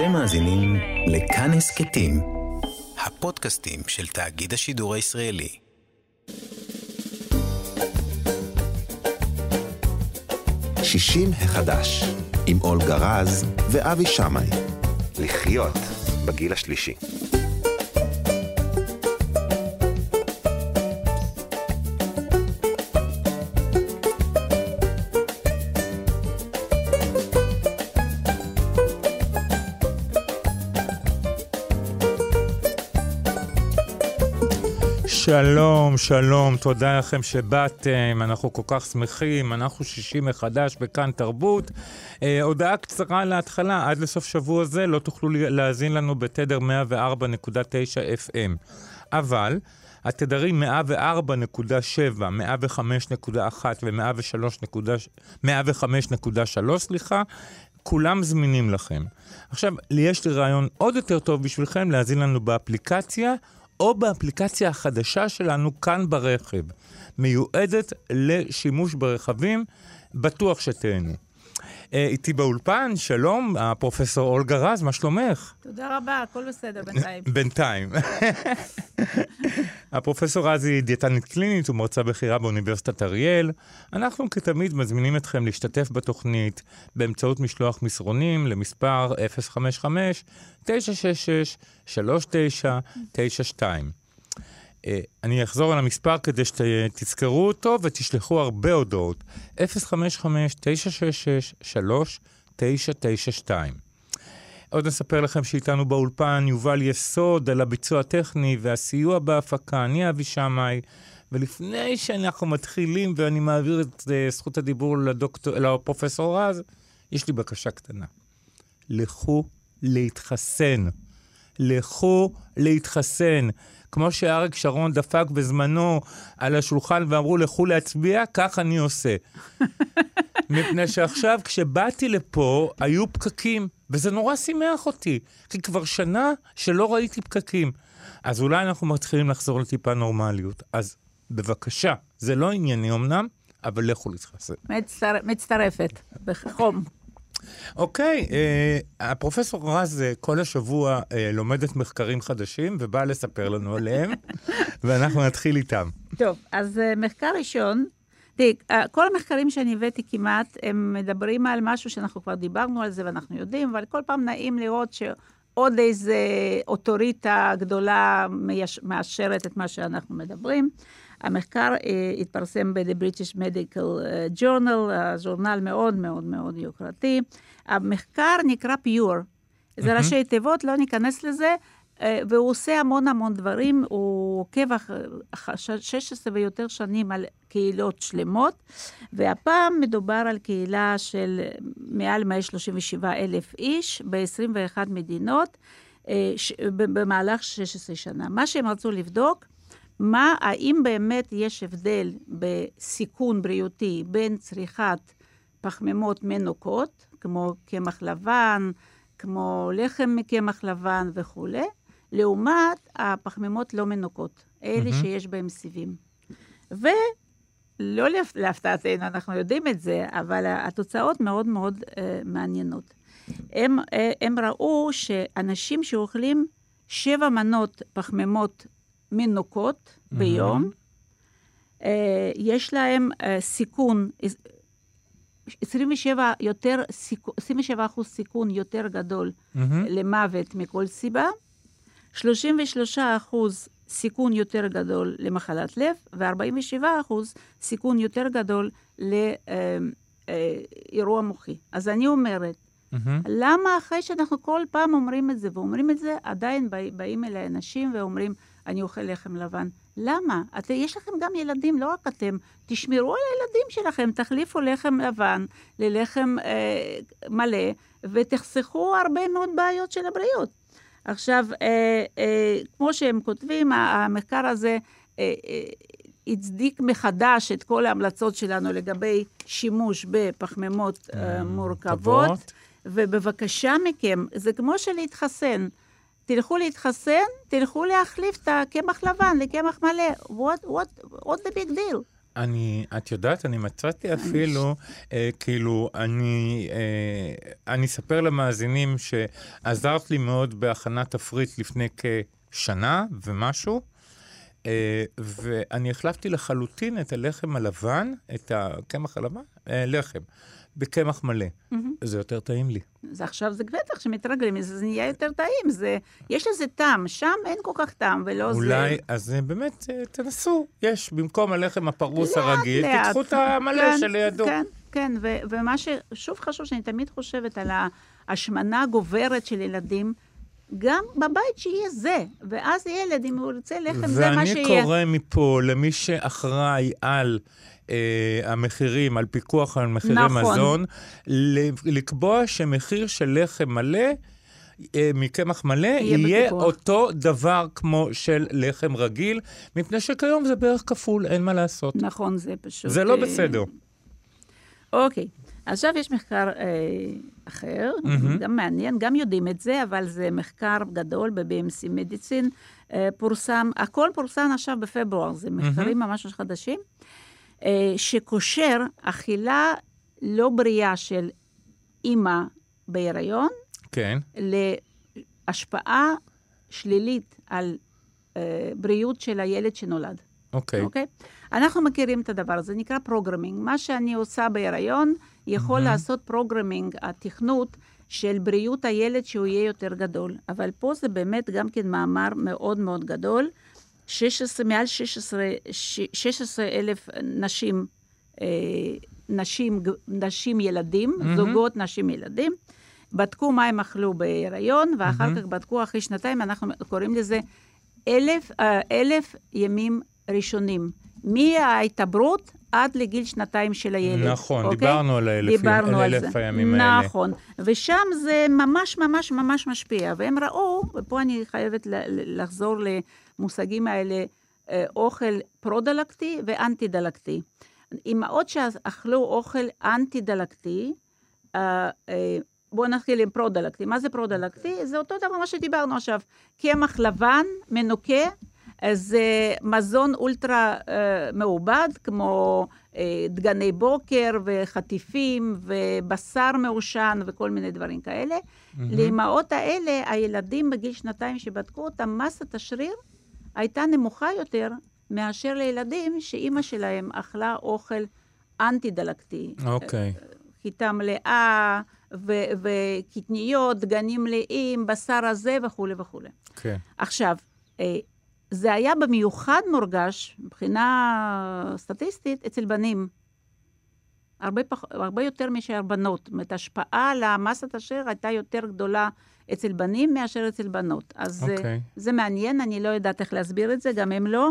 אתם מאזינים לכאן הסכתים, הפודקאסטים של תאגיד השידור הישראלי. שישים החדש, עם אולגה רז ואבי שמאי. לחיות בגיל השלישי. שלום, שלום, תודה לכם שבאתם, אנחנו כל כך שמחים, אנחנו שישי מחדש בכאן תרבות. אה, הודעה קצרה להתחלה, עד לסוף שבוע זה לא תוכלו להאזין לנו בתדר 104.9 FM. אבל התדרים 104.7, 105.1 ו-105.3, סליחה, כולם זמינים לכם. עכשיו, יש לי רעיון עוד יותר טוב בשבילכם להאזין לנו באפליקציה. או באפליקציה החדשה שלנו כאן ברכב, מיועדת לשימוש ברכבים, בטוח שתהנו. אה, איתי באולפן, שלום, הפרופסור אולגה רז, מה שלומך? תודה רבה, הכל בסדר בינתיים. בינתיים. הפרופסור רז היא דיאטנית קלינית ומרצה בכירה באוניברסיטת אריאל. אנחנו כתמיד מזמינים אתכם להשתתף בתוכנית באמצעות משלוח מסרונים למספר 055-966-3992. Uh, אני אחזור על המספר כדי שתזכרו אותו ותשלחו הרבה הודעות. 055-966-3992. עוד נספר לכם שאיתנו באולפן יובל יסוד על הביצוע הטכני והסיוע בהפקה. אני אבי שמאי, ולפני שאנחנו מתחילים ואני מעביר את uh, זכות הדיבור לדוקטור, לפרופסור רז, יש לי בקשה קטנה. לכו להתחסן. לכו להתחסן. כמו שאריק שרון דפק בזמנו על השולחן ואמרו, לכו להצביע, כך אני עושה. מפני שעכשיו, כשבאתי לפה, היו פקקים, וזה נורא שימח אותי, כי כבר שנה שלא ראיתי פקקים. אז אולי אנחנו מתחילים לחזור לטיפה נורמליות. אז בבקשה, זה לא ענייני אמנם, אבל לכו להתחסן. מצטר... מצטרפת, בחום. אוקיי, אה, הפרופסור רז אה, כל השבוע אה, לומדת מחקרים חדשים ובאה לספר לנו עליהם, ואנחנו נתחיל איתם. טוב, אז אה, מחקר ראשון, תראי, כל המחקרים שאני הבאתי כמעט, הם מדברים על משהו שאנחנו כבר דיברנו על זה ואנחנו יודעים, אבל כל פעם נעים לראות שעוד איזה אוטוריטה גדולה מאשרת את מה שאנחנו מדברים. המחקר אה, התפרסם ב-The British Medical אה, Journal, הז'ורנל מאוד מאוד מאוד יוקרתי. המחקר נקרא Pure. זה ראשי תיבות, לא ניכנס לזה, אה, והוא עושה המון המון דברים, הוא עוקב 16 ויותר שנים על קהילות שלמות, והפעם מדובר על קהילה של מעל 137 אלף איש ב-21 מדינות במהלך 16 שנה. מה שהם רצו לבדוק, מה, האם באמת יש הבדל בסיכון בריאותי בין צריכת פחמימות מנוקות, כמו קמח לבן, כמו לחם מקמח לבן וכולי, לעומת הפחמימות לא מנוקות, אלה mm-hmm. שיש בהם סיבים. ולא להפתעתנו, אנחנו יודעים את זה, אבל התוצאות מאוד מאוד uh, מעניינות. הם, uh, הם ראו שאנשים שאוכלים שבע מנות פחמימות מנוקות ביום. Mm-hmm. יש להם uh, סיכון, 27, יותר, 27 אחוז סיכון יותר גדול mm-hmm. למוות מכל סיבה, 33 אחוז סיכון יותר גדול למחלת לב, ו-47 אחוז סיכון יותר גדול לאירוע אה, מוחי. אז אני אומרת, mm-hmm. למה אחרי שאנחנו כל פעם אומרים את זה, ואומרים את זה, עדיין באים אליי אנשים ואומרים, אני אוכל לחם לבן. למה? את, יש לכם גם ילדים, לא רק אתם. תשמרו על הילדים שלכם, תחליפו לחם לבן ללחם אה, מלא, ותחסכו הרבה מאוד בעיות של הבריאות. עכשיו, אה, אה, כמו שהם כותבים, המחקר הזה אה, אה, הצדיק מחדש את כל ההמלצות שלנו לגבי שימוש בפחמימות אה, מורכבות. ובבקשה מכם, זה כמו שלהתחסן. תלכו להתחסן, תלכו להחליף את הקמח לבן לקמח מלא. What, what, what the big deal? אני, את יודעת, אני מצאתי אפילו, אה, כאילו, אני, אה, אני אספר למאזינים שעזרת לי מאוד בהכנת תפריט לפני כשנה ומשהו, אה, ואני החלפתי לחלוטין את הלחם הלבן, את הקמח הלבן, אה, לחם, בקמח מלא. זה יותר טעים לי. אז עכשיו זה בטח שמתרגלים לזה, זה נהיה יותר טעים, זה, יש לזה טעם, שם אין כל כך טעם, ולא זה... אולי, אז אה, באמת, אה, תנסו. יש, במקום הלחם הפרוס לאט, הרגיל, לאט. תיקחו את המלא כן, שלידו. כן, כן, ו- ומה ששוב חשוב, שאני תמיד חושבת על ההשמנה הגוברת של ילדים, גם בבית שיהיה זה, ואז ילד, אם הוא ירצה לחם, זה מה שיהיה. ואני קורא מפה למי שאחראי על אה, המחירים, על פיקוח על מחירי נכון. מזון, לקבוע שמחיר של לחם מלא, אה, מקמח מלא, יהיה יהיה בפיקוח. אותו דבר כמו של לחם רגיל, מפני שכיום זה בערך כפול, אין מה לעשות. נכון, זה פשוט... זה לא אה, בסדר. אוקיי, עכשיו יש מחקר אה, אחר, מהמם. גם מעניין, גם יודעים את זה, אבל זה מחקר גדול ב-BMC Medicine, אה, פורסם, הכל פורסם עכשיו בפברואר, זה מחקרים ממש ממש חדשים, אה, שקושר אכילה לא בריאה של אימא בהיריון כן, להשפעה שלילית על אה, בריאות של הילד שנולד. אוקיי. אוקיי? אנחנו מכירים את הדבר הזה, נקרא programming. מה שאני עושה בהיריון יכול לעשות programming, התכנות של בריאות הילד שהוא יהיה יותר גדול. אבל פה זה באמת גם כן מאמר מאוד מאוד גדול. 16, מעל 16, ש- 16 אלף נשים, אה, נשים, נשים ילדים, זוגות נשים ילדים, בדקו מה הם אכלו בהיריון, ואחר כך בדקו אחרי שנתיים, אנחנו קוראים לזה אלף, אה, אלף ימים ראשונים. מההתעברות עד לגיל שנתיים של הילד. נכון, אוקיי? דיברנו על האלף דיברנו על אלף. הימים האלה. נכון. ושם זה ממש ממש ממש משפיע. והם ראו, ופה אני חייבת ל- ל- לחזור למושגים האלה, אה, אוכל פרו-דלקתי ואנטי-דלקתי. אמהות שאכלו אוכל אנטי-דלקתי, אה, אה, בואו נתחיל עם פרו-דלקתי. מה זה פרו-דלקתי? זה אותו דבר מה שדיברנו עכשיו. קמח לבן, מנוקה, זה מזון אולטרה אה, מעובד, כמו אה, דגני בוקר וחטיפים ובשר מעושן וכל מיני דברים כאלה. לאמהות האלה, הילדים בגיל שנתיים שבדקו אותם, מסת השריר הייתה נמוכה יותר מאשר לילדים שאימא שלהם אכלה אוכל אנטי-דלקתי. אוקיי. חיטה מלאה, ו- וקטניות, דגנים מלאים, בשר הזה וכולי וכולי. כן. עכשיו, אה, זה היה במיוחד מורגש, מבחינה סטטיסטית, אצל בנים. הרבה, פח, הרבה יותר מאשר בנות. זאת אומרת, ההשפעה על המסת השריר הייתה יותר גדולה אצל בנים מאשר אצל בנות. אז okay. אוקיי. זה מעניין, אני לא יודעת איך להסביר את זה, גם הם לא.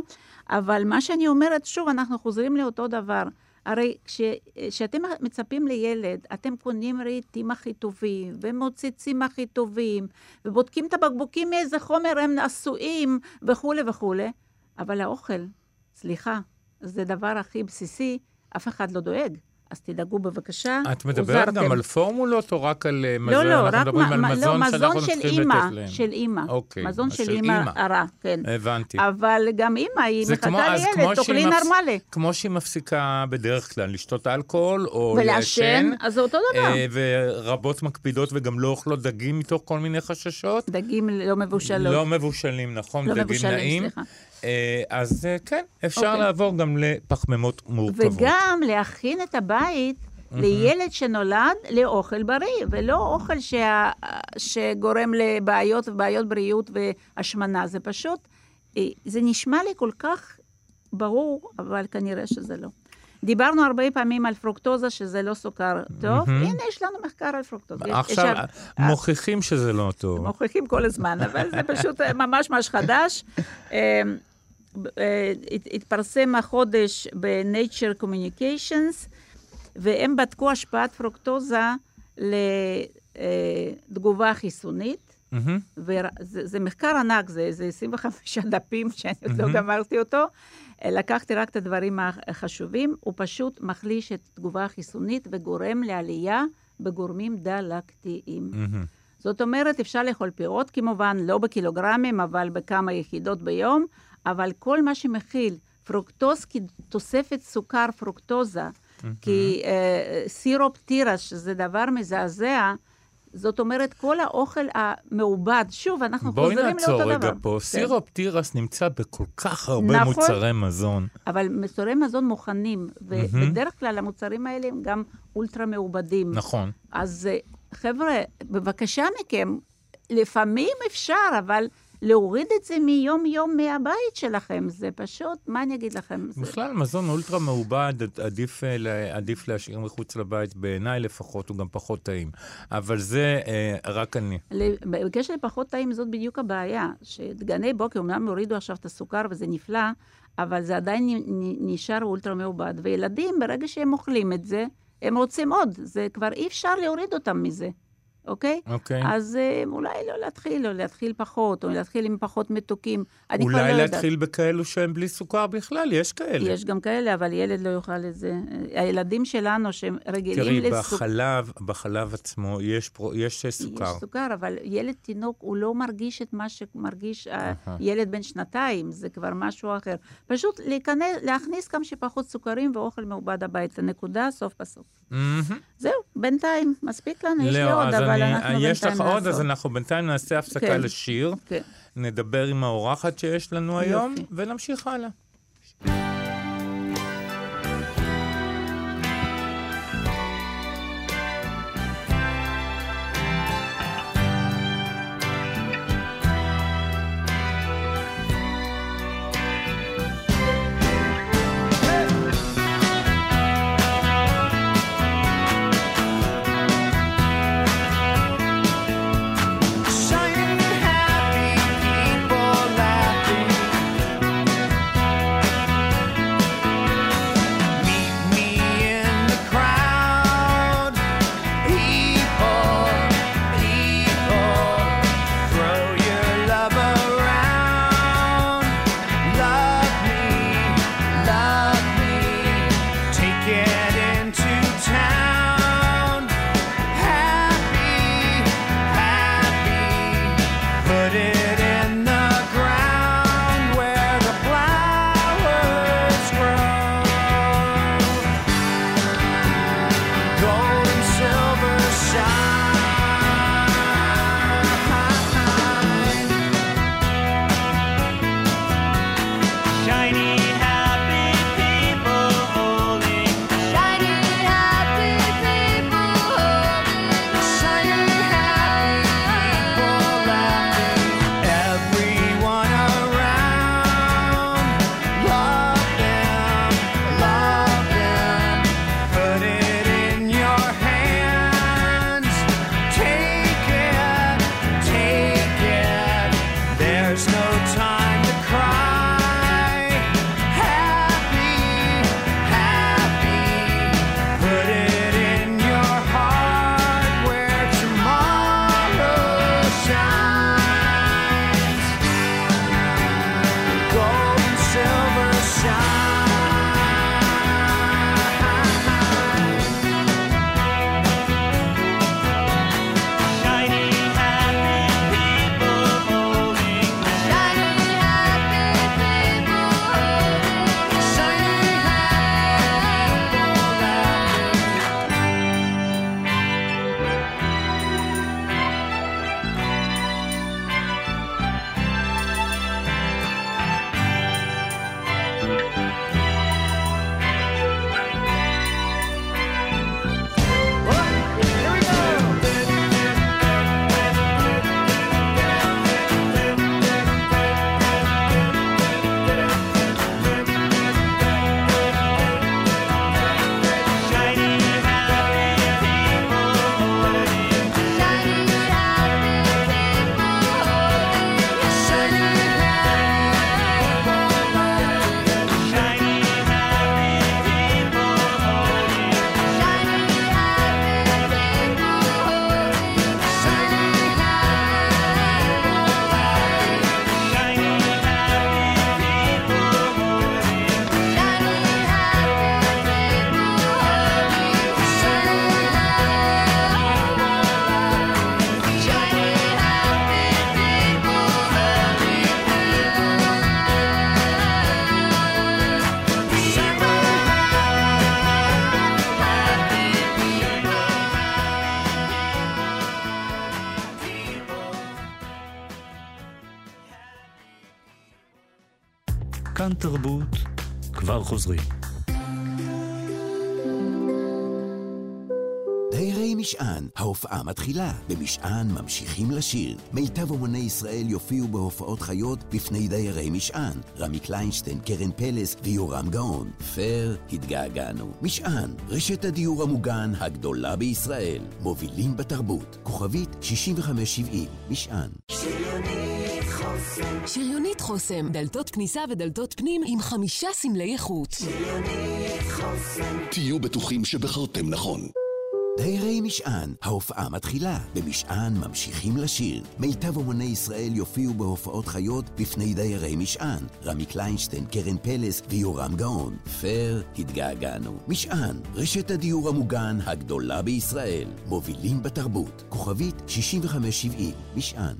אבל מה שאני אומרת, שוב, אנחנו חוזרים לאותו דבר. הרי כש- כשאתם מצפים לילד, אתם קונים רהיטים הכי טובים, ומוצצים הכי טובים, ובודקים את הבקבוקים מאיזה חומר הם עשויים, וכולי וכולי, אבל האוכל, סליחה, זה דבר הכי בסיסי, אף אחד לא דואג. אז תדאגו בבקשה. את מדברת. גם על פורמולות או רק על אה, מזון? לא, לא, רק מדברים מ- על מ- לא, מזון מזון של אימא. של אימא. אוקיי, מזון של אימא. הרע, כן. הבנתי. אבל גם אימא, היא מחכה לילד, תאכלי נורמלי. כמו שהיא מפסיקה בדרך כלל לשתות אלכוהול או ולעשן, אז זה אותו דבר. אה, ורבות מקפידות וגם לא אוכלות דגים מתוך כל מיני חששות. דגים לא מבושלות. לא מבושלים, נכון, לא דגים מבושלים, נעים. אה, אז אה, כן, אפשר אוקיי. לעבור גם לפחמימות מורכבות. וגם להכין את הבית לילד שנולד לאוכל בריא, ולא אוכל שה, שגורם לבעיות ובעיות בריאות והשמנה. זה פשוט, אה, זה נשמע לי כל כך ברור, אבל כנראה שזה לא. דיברנו הרבה פעמים על פרוקטוזה, שזה לא סוכר טוב. הנה, יש לנו מחקר על פרוקטוזה. עכשיו יש- מוכיחים שזה לא טוב. מוכיחים כל הזמן, אבל זה פשוט ממש ממש חדש. אה, אה, הת- התפרסם החודש ב-Nature Communications, והם בדקו השפעת פרוקטוזה לתגובה חיסונית. מהמם. וזה זה מחקר ענק, זה, זה 25 דפים שאני עוד לא גמרתי אותו. אה, לקחתי רק את הדברים החשובים, הוא פשוט מחליש את התגובה החיסונית וגורם לעלייה בגורמים דלקתיים. מהמם. זאת אומרת, אפשר לאכול פירות כמובן, לא בקילוגרמים, אבל בכמה יחידות ביום, אבל כל מה שמכיל פרוקטוז כתוספת סוכר פרוקטוזה, כי אה, סירופ תירס, שזה דבר מזעזע, זאת אומרת, כל האוכל המעובד, שוב, אנחנו בואי חוזרים לאותו דבר. נעצור רגע פה. כן. סירופ תירס נמצא בכל כך הרבה נכון. מוצרי מזון. אבל מוצרי מזון מוכנים, ובדרך כלל המוצרים האלה הם גם אולטרה מעובדים. נכון. אז אה, חבר'ה, בבקשה מכם, לפעמים אפשר, אבל להוריד את זה מיום-יום מהבית שלכם, זה פשוט, מה אני אגיד לכם? זה... בכלל, מזון אולטרה מעובד, עדיף, אה, עדיף להשאיר מחוץ לבית, בעיניי לפחות, הוא גם פחות טעים. אבל זה אה, רק אני. בקשר לפחות טעים, זאת בדיוק הבעיה, שדגני בוקר, אמנם הורידו עכשיו את הסוכר וזה נפלא, אבל זה עדיין נשאר אולטרה מעובד, וילדים, ברגע שהם אוכלים את זה, הם רוצים עוד, זה כבר אי אפשר להוריד אותם מזה, אוקיי? אוקיי. אז אה, אולי לא להתחיל, או להתחיל פחות, או להתחיל עם פחות מתוקים. אני כבר לא אולי יודעת. להתחיל בכאלו שהם בלי סוכר בכלל, יש כאלה. יש גם כאלה, אבל ילד לא יאכל את זה. הילדים שלנו שהם רגילים תראי, לסוכר. בחלב, בחלב עצמו יש, פרו, יש אה, סוכר. יש סוכר, אבל ילד תינוק, הוא לא מרגיש את מה שמרגיש הילד בן שנתיים, זה כבר משהו אחר. פשוט להיכנס, להכניס כמה שפחות סוכרים ואוכל מעובד הביתה. נקודה, סוף בסוף. מהמם. זהו, בינתיים, מספיק לנו, יש לי לא, עוד, אז אבל אנחנו בינתיים יש לך עוד, אז נעזוב. אנחנו בינתיים נעשה הפסקה כן. לשיר, כן. נדבר עם האורחת שיש לנו היום. ונמשיך הלאה. תרבות, כבר חוזרים. דיירי משען, ההופעה מתחילה. במשען ממשיכים לשיר. מיטב אומני ישראל יופיעו בהופעות חיות בפני דיירי משען. רמי קליינשטיין, קרן פלס ויורם גאון. פר, התגעגענו. משען, רשת הדיור המוגן הגדולה בישראל. מובילים בתרבות. כוכבית 6570, משען. שריונית חוסם, דלתות כניסה ודלתות פנים עם חמישה סמלי איכות. תהיו בטוחים שבחרתם נכון. דיירי משען, ההופעה מתחילה. במשען ממשיכים לשיר. מיטב אומני ישראל יופיעו בהופעות חיות בפני דיירי משען. רמי קליינשטיין, קרן פלס ויורם גאון. פר, התגעגענו. משען, רשת הדיור המוגן הגדולה בישראל. מובילים בתרבות. כוכבית 6570, משען.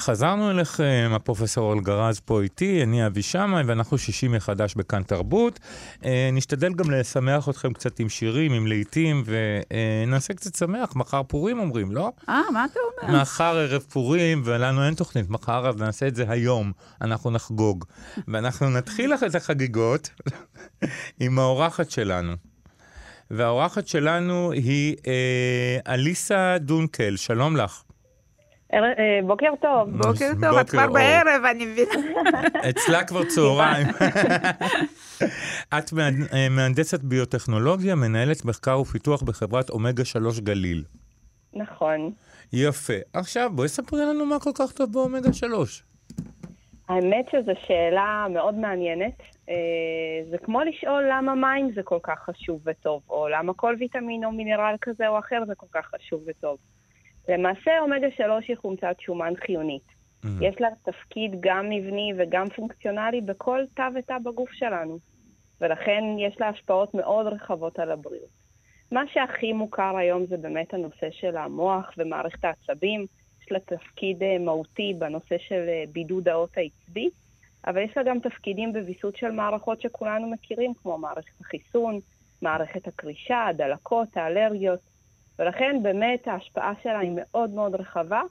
חזרנו אליכם, הפרופסור אלגרז פה איתי, אני אבי שמאי, ואנחנו שישי מחדש בכאן תרבות. אה, נשתדל גם לשמח אתכם קצת עם שירים, עם להיטים, ונעשה קצת שמח. מחר פורים אומרים, לא? אה, מה אתה אומר? מחר ערב פורים, ולנו אין תוכנית מחר, אז נעשה את זה היום. אנחנו נחגוג. ואנחנו נתחיל את החגיגות עם האורחת שלנו. והאורחת שלנו היא אה, אליסה דונקל, שלום לך. אה, בוקר טוב. בוקר טוב, את כבר בערב, אני מבינה. אצלה כבר צהריים. את אה, מהנדסת ביוטכנולוגיה, מנהלת מחקר ופיתוח בחברת אומגה 3 גליל. נכון. יפה. עכשיו, בואי ספרי לנו מה כל כך טוב באומגה 3. האמת שזו שאלה מאוד מעניינת. אה, זה כמו לשאול למה מים זה כל כך חשוב וטוב, או למה כל ויטמין או מינרל כזה או אחר זה כל כך חשוב וטוב. למעשה אומגה 3 היא חומצת שומן חיונית. Mm-hmm. יש לה תפקיד גם מבני וגם פונקציונלי בכל תא ותא בגוף שלנו, ולכן יש לה השפעות מאוד רחבות על הבריאות. מה שהכי מוכר היום זה באמת הנושא של המוח ומערכת העצבים. יש לה תפקיד אה, מהותי בנושא של אה, בידוד האות העצבי, אבל יש לה גם תפקידים בוויסות של מערכות שכולנו מכירים, כמו מערכת החיסון, מערכת הקרישה, הדלקות, האלרגיות. ולכן באמת ההשפעה שלה היא מאוד מאוד רחבה,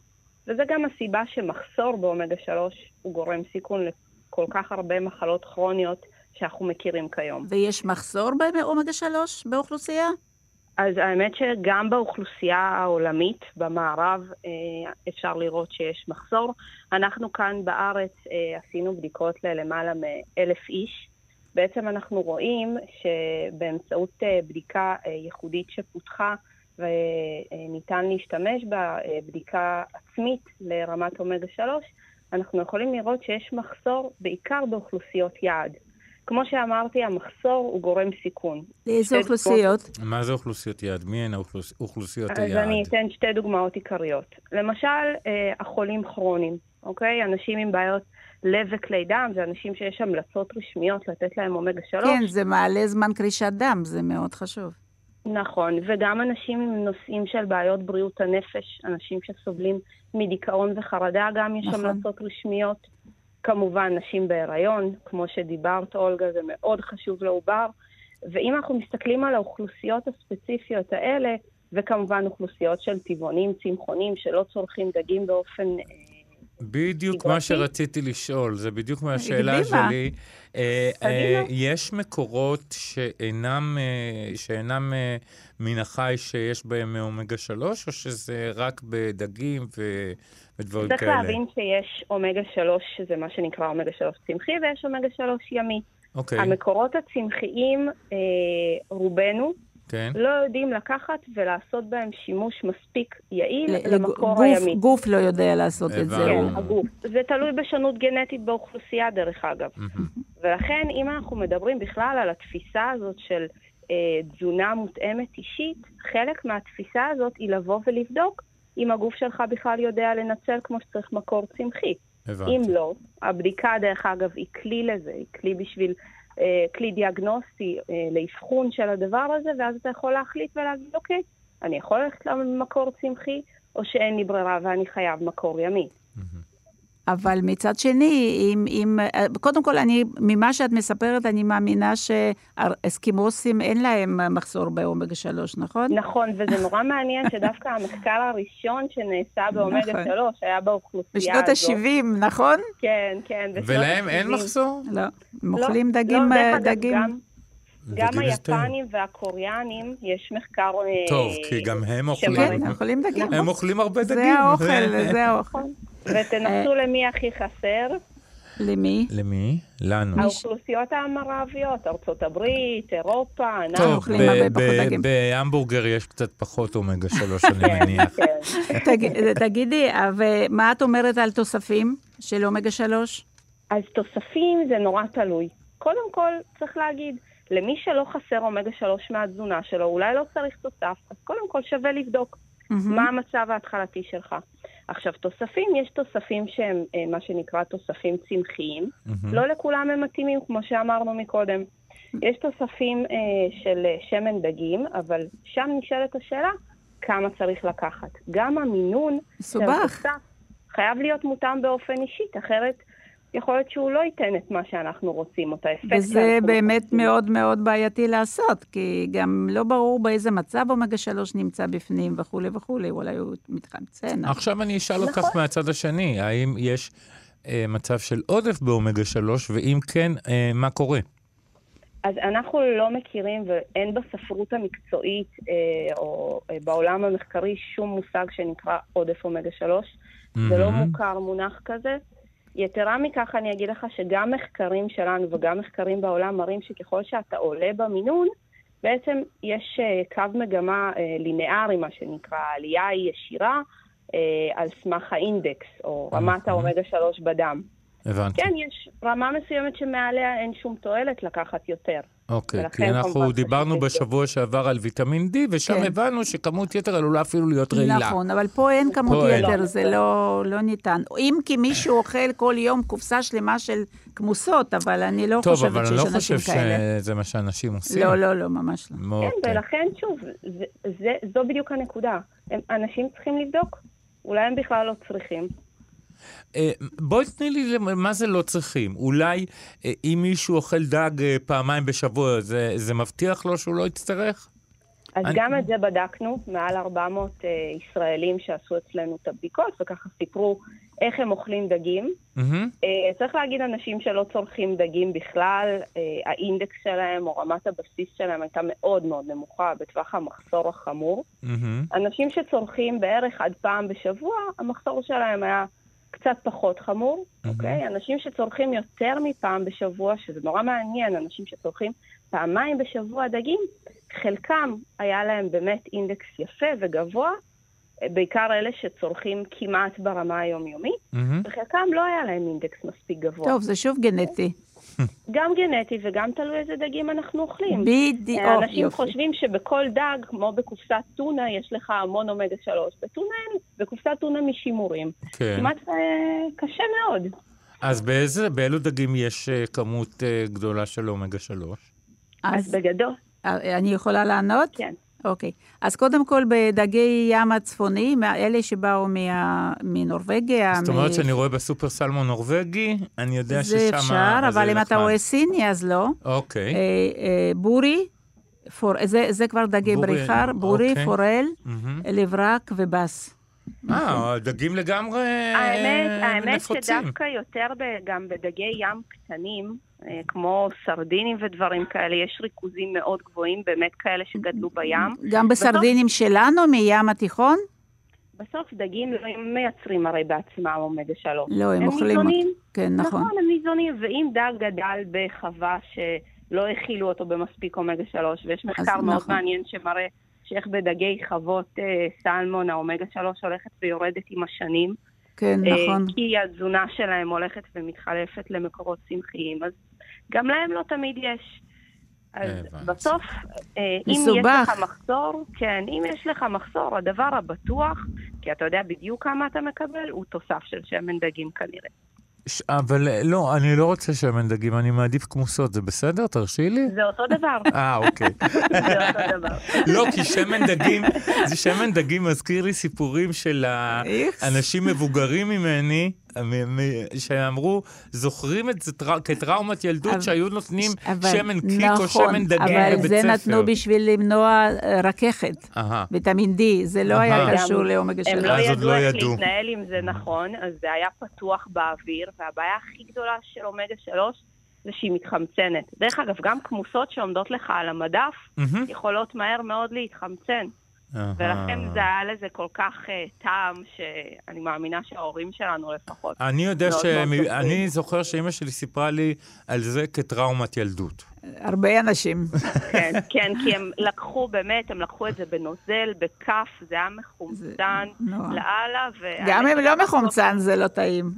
וזה גם הסיבה שמחסור באומגה 3 הוא גורם סיכון לכל כך הרבה מחלות כרוניות שאנחנו מכירים כיום. ויש מחסור באומגה 3 באוכלוסייה? אז האמת שגם באוכלוסייה העולמית, במערב, אה, אפשר לראות שיש מחסור. אנחנו כאן בארץ אה, עשינו בדיקות ללמעלה מאלף איש. בעצם אנחנו רואים שבאמצעות אה, בדיקה ייחודית שפותחה וניתן להשתמש בבדיקה עצמית לרמת אומגה 3, אנחנו יכולים לראות שיש מחסור בעיקר באוכלוסיות יעד. כמו שאמרתי, המחסור הוא גורם סיכון. לאיזה אוכלוסיות? דוגמאות... מה זה אוכלוסיות יעד? מי הן האוכלוס... אוכלוסיות היעד? אז אני אתן שתי דוגמאות עיקריות. למשל, אה, החולים כרוניים, אוקיי? אנשים עם בעיות לב וכלי דם, זה אנשים שיש המלצות רשמיות לתת להם אומגה 3. כן, זה מעלה זמן קרישת דם, זה מאוד חשוב. נכון, וגם אנשים עם נושאים של בעיות בריאות הנפש, אנשים שסובלים מדיכאון וחרדה, גם יש נכון. המלצות רשמיות. כמובן, נשים בהיריון, כמו שדיברת, אולגה, זה מאוד חשוב לעובר. ואם אנחנו מסתכלים על האוכלוסיות הספציפיות האלה, וכמובן אוכלוסיות של טבעונים, צמחונים, שלא צורכים דגים באופן אה, בדיוק מה שרציתי לשאול, זה בדיוק מהשאלה שלי. אה, אה, יש מקורות שאינם, אה, שאינם מן החי שיש בהם אומגה 3, או שזה רק בדגים ו... ודברים כאלה? צריך להבין שיש אומגה 3, שזה מה שנקרא אומגה 3 צמחי, ויש אומגה 3 ימי. אוקיי. המקורות הצמחיים, רובנו, כן. לא יודעים לקחת ולעשות בהם שימוש מספיק יעיל ל- למקור גוף, הימי. גוף לא יודע לעשות את זה. כן, הגוף. זה תלוי בשונות גנטית באוכלוסייה, דרך אגב. ולכן, אם אנחנו מדברים בכלל על התפיסה הזאת של אה, תזונה מותאמת אישית, חלק מהתפיסה הזאת היא לבוא ולבדוק אם הגוף שלך בכלל יודע לנצל כמו שצריך מקור צמחי. הבנתי. אם לא, הבדיקה, דרך אגב, היא כלי לזה, היא כלי בשביל כלי דיאגנוסטי אה, לאבחון של הדבר הזה, ואז אתה יכול להחליט ולהגיד, אוקיי, אני יכול ללכת למקור צמחי, או שאין לי ברירה ואני חייב מקור ימי. אבל מצד שני, אם, אם, אה, קודם כל, אני, ממה שאת מספרת, אני מאמינה שהאסקימוסים אין להם מחסור באומגה 3, נכון? נכון, וזה נורא מעניין שדווקא המחקר הראשון שנעשה באומגה נכון. 3 היה באוכלוסייה בשנות הזאת. ה-70, נכון? כן, כן. בשנות ולהם אין ה-70. מחסור? לא, הם לא, אוכלים דגים, לא, אה, דרך אגב, דגים. גם, גם דגים. היפנים והקוריאנים, יש מחקר... אה, טוב, כי גם הם אוכלים. כן, הם אוכלים דגים. הם אוכלים הרבה דגים. זה האוכל, זה האוכל. ותנחשו למי הכי חסר? למי? למי? לנו. האוכלוסיות המערביות, ארצות הברית, אירופה, אנחנו. טוב. בהמבורגר יש קצת פחות אומגה 3, אני מניח. כן. תג- תגידי, ומה את אומרת על תוספים של אומגה 3? אז תוספים זה נורא תלוי. קודם כל, צריך להגיד, למי שלא חסר אומגה 3 מהתזונה שלו, אולי לא צריך תוסף, אז קודם כל שווה לבדוק מה המצב ההתחלתי שלך. עכשיו, תוספים, יש תוספים שהם אה, מה שנקרא תוספים צמחיים. לא לכולם הם מתאימים, כמו שאמרנו מקודם. יש תוספים אה, של אה, שמן דגים, אבל שם נשאלת השאלה, כמה צריך לקחת. גם המינון מסובך. חייב להיות מותאם באופן אישית, אחרת יכול להיות שהוא לא ייתן את מה שאנחנו רוצים, או את האפקט וזה באמת רוצים. מאוד מאוד בעייתי לעשות, כי גם לא ברור באיזה מצב אומגה 3 נמצא בפנים וכולי וכולי, אולי הוא מתחמצן. עכשיו אני אשאל אותך נכון. מהצד השני, האם יש אה, מצב של עודף באומגה 3, ואם כן, אה, מה קורה? אז אנחנו לא מכירים, ואין בספרות המקצועית אה, או אה, בעולם המחקרי שום מושג שנקרא עודף אומגה 3. זה לא. מוכר מונח כזה. יתרה מכך, אני אגיד לך שגם מחקרים שלנו וגם מחקרים בעולם מראים שככל שאתה עולה במינון, בעצם יש אה, קו מגמה אה, לינארי, מה שנקרא, העלייה היא ישירה אה, על סמך האינדקס, או רמת האומגה 3 בדם. הבנתי. כן, יש רמה מסוימת שמעליה אין שום תועלת לקחת יותר. אוקיי, ולכן כי אנחנו דיברנו. בשבוע שעבר על ויטמין D, ושם כן. הבנו שכמות יתר עלולה אפילו להיות רעילה. נכון, אבל פה אין כמות פה אין. יתר, זה לא, לא ניתן. אם כי מישהו אוכל כל יום קופסה שלמה של כמוסות, אבל אני לא טוב, חושבת אבל אני שיש לא אנשים חושב כאלה. שזה מה שאנשים עושים. לא, לא, לא, ממש לא. אוקיי. כן, ולכן, שוב, זה, זה, זו בדיוק הנקודה. הם, אנשים צריכים לבדוק. אולי הם בכלל לא צריכים. אה, בואי תני לי מה זה לא צריכים. אולי אה, אם מישהו אוכל דג אה, פעמיים בשבוע, זה זה מבטיח לו שהוא לא יצטרך? אז אני- גם את זה בדקנו, מעל 400 uh, ישראלים שעשו אצלנו את הבדיקות, וככה סיפרו איך הם אוכלים דגים. מהמם. Uh, צריך להגיד, אנשים שלא צורכים דגים בכלל, uh, האינדקס שלהם או רמת הבסיס שלהם הייתה מאוד מאוד נמוכה בטווח המחסור החמור. מהמם. אנשים שצורכים בערך עד פעם בשבוע, המחסור שלהם היה קצת פחות חמור, אוקיי? אנשים שצורכים יותר מפעם בשבוע, שזה נורא מעניין, אנשים שצורכים פעמיים בשבוע דגים, חלקם היה להם באמת אינדקס יפה וגבוה, בעיקר אלה שצורכים כמעט ברמה היומיומית, מהמם. וחלקם לא היה להם אינדקס מספיק גבוה. טוב, זה שוב גנטי. גם גנטי וגם תלוי איזה דגים אנחנו אוכלים. בדיוק, אנשים יופי. חושבים שבכל דג, כמו בקופסת טונה, יש לך המון אומגה 3. בטונה אין, בקופסת טונה משימורים. כן. כמעט אה, קשה מאוד. אז באיזה, באילו דגים יש אה, כמות אה, גדולה של אומגה 3? אז אז בגדול, אני יכולה לענות? כן. אוקיי. אז קודם כל, בדגי ים הצפוני, אלה שבאו מה- מנורבגיה, זאת מ- אומרת שאני רואה בסופר סלמון נורבגי, אני יודע ששם... זה אפשר, אבל אם אתה. רואה סיני, אז לא. אוקיי. אה, אה, בורי, פור, זה, זה כבר דגי בורי, בריחר, בורי, אוקיי. פורל, מהמם. לברק ובס. אה, דגים לגמרי האמת, האמת נפוצים. שדווקא יותר ב- גם בדגי ים קטנים, כמו סרדינים ודברים כאלה, יש ריכוזים מאוד גבוהים, באמת כאלה שגדלו בים. גם בסרדינים שלנו, מים התיכון? בסוף דגים לא מייצרים הרי בעצמם אומגה 3. לא, הם אוכלים ניזונים. כן, נכון. נכון, הם ניזונים, ואם דג גדל בחווה שלא הכילו אותו במספיק אומגה 3, ויש מחקר מאוד נכון. מעניין שמראה שאיך בדגי חוות אה, סלמון האומגה 3 הולכת ויורדת עם השנים. כן, אה, נכון. כי התזונה שלהם הולכת ומתחלפת למקורות צמחיים, אז גם להם לא תמיד יש. אז. בסוף, אה, אם יש. לך מחסור, כן, אם יש לך מחסור, הדבר הבטוח, כי אתה יודע בדיוק כמה אתה מקבל, הוא תוסף של שמן דגים כנראה. ש- אבל אה, לא, אני לא רוצה שמן דגים, אני מעדיף כמוסות, זה בסדר? תרשי לי? זה אותו דבר, אה, אוקיי. זה אותו דבר. לא, כי שמן דגים, זה שמן דגים מזכיר לי סיפורים של. האנשים מבוגרים ממני, שאמרו, זוכרים את זה טרא- כטראומת ילדות אבל- שהיו נותנים אבל- שמן קיק או נכון, שמן דגים אבל בבית זה ספר. נתנו בשביל למנוע אה, רככת. ויטמין D, זה לא היה. קשור לאומגה הם 3. לא ידעו לא איך ידעו. להתנהל עם זה נכון, אז זה היה פתוח באוויר, והבעיה הכי גדולה של אומגה 3 זה שהיא מתחמצנת. דרך אגב, גם כמוסות שעומדות לך על המדף. יכולות מהר מאוד להתחמצן. ולכן זה היה לזה כל כך uh, טעם, שאני מאמינה שההורים שלנו לפחות. אני יודע ש... אני זוכר שאימא שלי סיפרה לי על זה כטראומת ילדות. הרבה אנשים. כן, כן, כי הם לקחו באמת, הם לקחו את זה בנוזל, בכף, זה היה מחומצן. לאללה. והאמת גם אם לא שגם מחומצן זה לא טעים.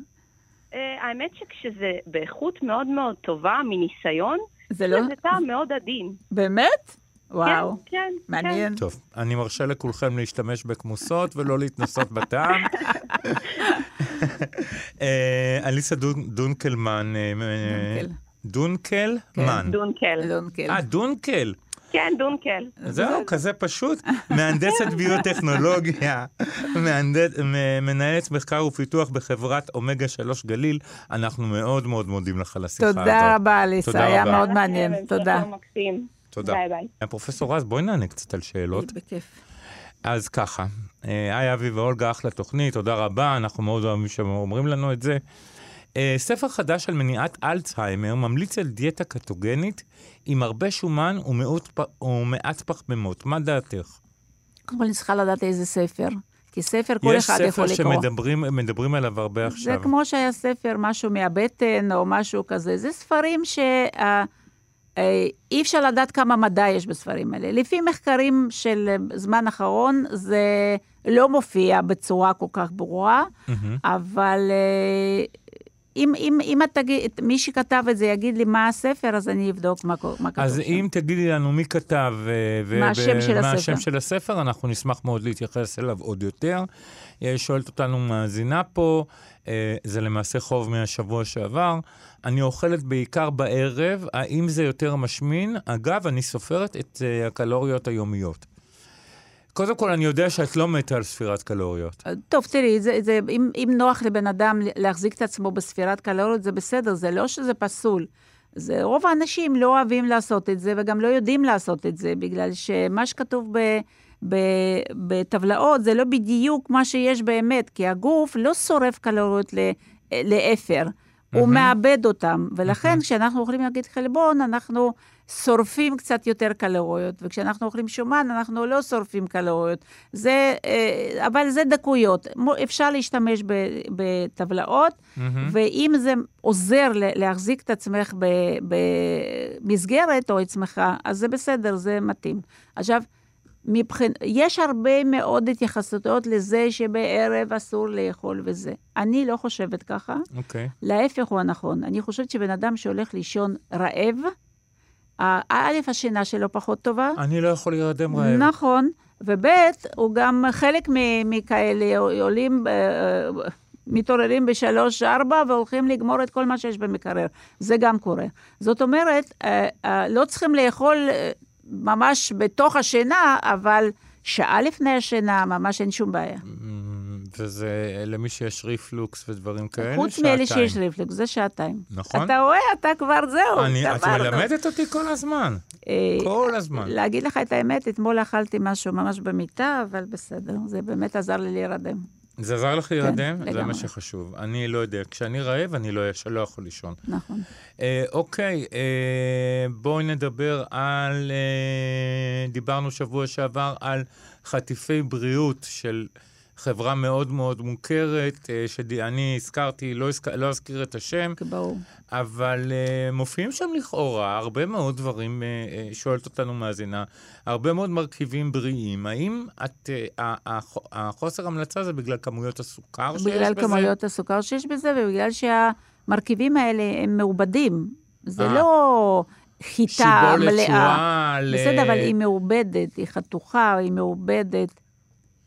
אה, האמת שכשזה באיכות מאוד מאוד טובה, מניסיון, זה לא... זה טעם מאוד עדין. באמת? וואו. כן, כן. מעניין. טוב, אני מרשה לכולכם להשתמש בכמוסות ולא להתנסות בטעם. אה, אליסה דון- דונקלמן. אה, אה, דונקל. דונקלמן. כן, דונקל. דונקל. אה, דונקל. כן, דונקל. זהו, כזה פשוט. מהנדסת ביוטכנולוגיה, מהנדס- מנהלת מחקר ופיתוח בחברת אומגה 3 גליל. אנחנו מאוד מאוד מודים לך על השיחה הזאת. תודה רבה, אליסה, תודה היה. מאוד מעניין. המשך תודה. תודה. ביי ביי. פרופסור רז, בואי נענה קצת על שאלות. בכיף. אז ככה, אה, היי אבי ואולגה, אחלה תוכנית, תודה רבה, אנחנו מאוד אוהבים שאומרים לנו את זה. אה, ספר חדש על מניעת אלצהיימר ממליץ על דיאטה קטוגנית עם הרבה שומן ומעט, פ- ומעט פחמימות. מה דעתך? קודם כל אני צריכה לדעת איזה ספר. כי ספר כל יש אחד יכול ספר לקרוא. שמדברים מדברים עליו הרבה זה עכשיו. כמו שהיה ספר, משהו מהבטן או משהו כזה. זה ספרים שאי אפשר לדעת כמה מדע יש בספרים האלה. לפי מחקרים של אה, זמן אחרון, זה לא מופיע בצורה כל כך ברורה, מהמם. אבל אה, אם, אם, אם את תגיד, מי שכתב את זה יגיד לי מה הספר, אז אני אבדוק מה, מה כתוב אז שם. אם תגידי לנו מי כתב ו- מה ו- השם של מה הספר. השם של הספר, אנחנו נשמח מאוד להתייחס אליו עוד יותר. אה, שואלת אותנו מאזינה פה, אה, זה למעשה חוב מהשבוע שעבר. אני אוכלת בעיקר בערב, האם זה יותר משמין? אגב, אני סופרת את אה, הקלוריות היומיות. קודם כל, אני יודע שאת לא מתה על ספירת קלוריות. טוב, תראי, זה, זה, אם, אם נוח לבן אדם להחזיק את עצמו בספירת קלוריות, זה בסדר, זה לא שזה פסול. זה, רוב האנשים לא אוהבים לעשות את זה, וגם לא יודעים לעשות את זה, בגלל שמה שכתוב ב, בטבלאות זה לא בדיוק מה שיש באמת, כי הגוף לא שורף קלוריות לאפר, הוא מאבד אותם, ולכן כשאנחנו אוכלים נגיד חלבון, אנחנו שורפים קצת יותר קלוריות, וכשאנחנו אוכלים שומן, אנחנו לא שורפים קלוריות. זה, אה, אבל זה דקויות. אפשר להשתמש בטבלאות, ואם זה עוזר להחזיק את עצמך במסגרת או עצמך, אז זה בסדר, זה מתאים. עכשיו, מבחינ... יש הרבה מאוד התייחסויות לזה שבערב אסור לאכול וזה. אני לא חושבת ככה. אוקיי. להפך הוא הנכון. אני חושבת שבן אדם שהולך לישון רעב, א', השינה שלו פחות טובה. אני לא יכול להירדם רעב. נכון, וב', הוא גם חלק מכאלה עולים, אה, מתעוררים בשלוש, ארבע, והולכים לגמור את כל מה שיש במקרר. זה גם קורה. זאת אומרת, אה, אה, לא צריכים לאכול ממש בתוך השינה, אבל שעה לפני השינה, ממש אין שום בעיה. אמ, וזה למי שיש ריפלוקס ודברים כאלה, חוץ מאלה שעתיים. שיש רפלקס, זה שעתיים. נכון. אתה רואה, אתה כבר זהו, אני, את. מלמדת אותי כל הזמן. אה, כל הזמן. להגיד לך את האמת, אתמול אכלתי משהו ממש במיטה, אבל בסדר, זה באמת עזר לי להירדם. זה עזר לך להירדם? זה מה כן. שחשוב. אני לא יודע, כשאני רעב, אני לא, יש- לא יכול לישון. נכון. אה, אוקיי, אה, בואי נדבר על... אה, דיברנו שבוע שעבר על חטיפי בריאות של חברה מאוד מאוד מוכרת, אה, שאני הזכרתי, לא, הזכ... לא אזכיר את השם, ברור. אבל uh, מופיעים שם לכאורה הרבה מאוד דברים, uh, uh, שואלת אותנו מאזינה, הרבה מאוד מרכיבים בריאים. האם את, uh, הח- החוסר המלצה זה בגלל כמויות הסוכר שיש בזה? בגלל כמויות הסוכר שיש בזה, ובגלל שהמרכיבים האלה הם מעובדים. זה אה. לא חיטה שיבולת, מלאה. שועל, בסדר, אבל היא מעובדת, היא חתוכה, היא מעובדת.